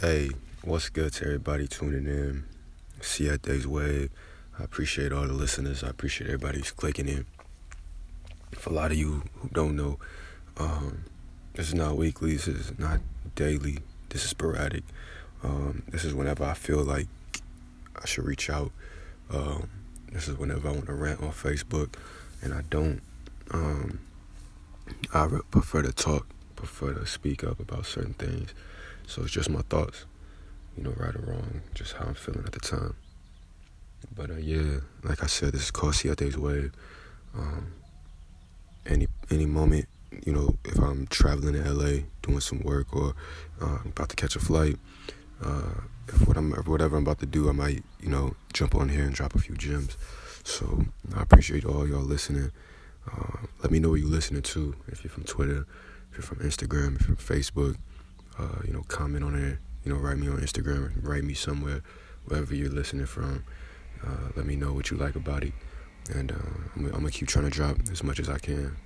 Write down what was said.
Hey, what's good to everybody tuning in? See at Days Wave. I appreciate all the listeners. I appreciate everybody who's clicking in. For a lot of you who don't know, um, this is not weekly. This is not daily. This is sporadic. Um, this is whenever I feel like I should reach out. Um, this is whenever I want to rant on Facebook, and I don't. Um, I prefer to talk, prefer to speak up about certain things. So it's just my thoughts, you know, right or wrong, just how I'm feeling at the time. But uh, yeah, like I said, this is called Siate's Wave. Um, any any moment, you know, if I'm traveling to LA doing some work or uh, I'm about to catch a flight, uh, if what I'm if whatever I'm about to do, I might you know jump on here and drop a few gems. So I appreciate all y'all listening. Uh, let me know what you're listening to. If you're from Twitter, if you're from Instagram, if you're from Facebook uh, you know, comment on it. You know, write me on Instagram, write me somewhere, wherever you're listening from. Uh, let me know what you like about it, and uh, I'm, I'm gonna keep trying to drop as much as I can.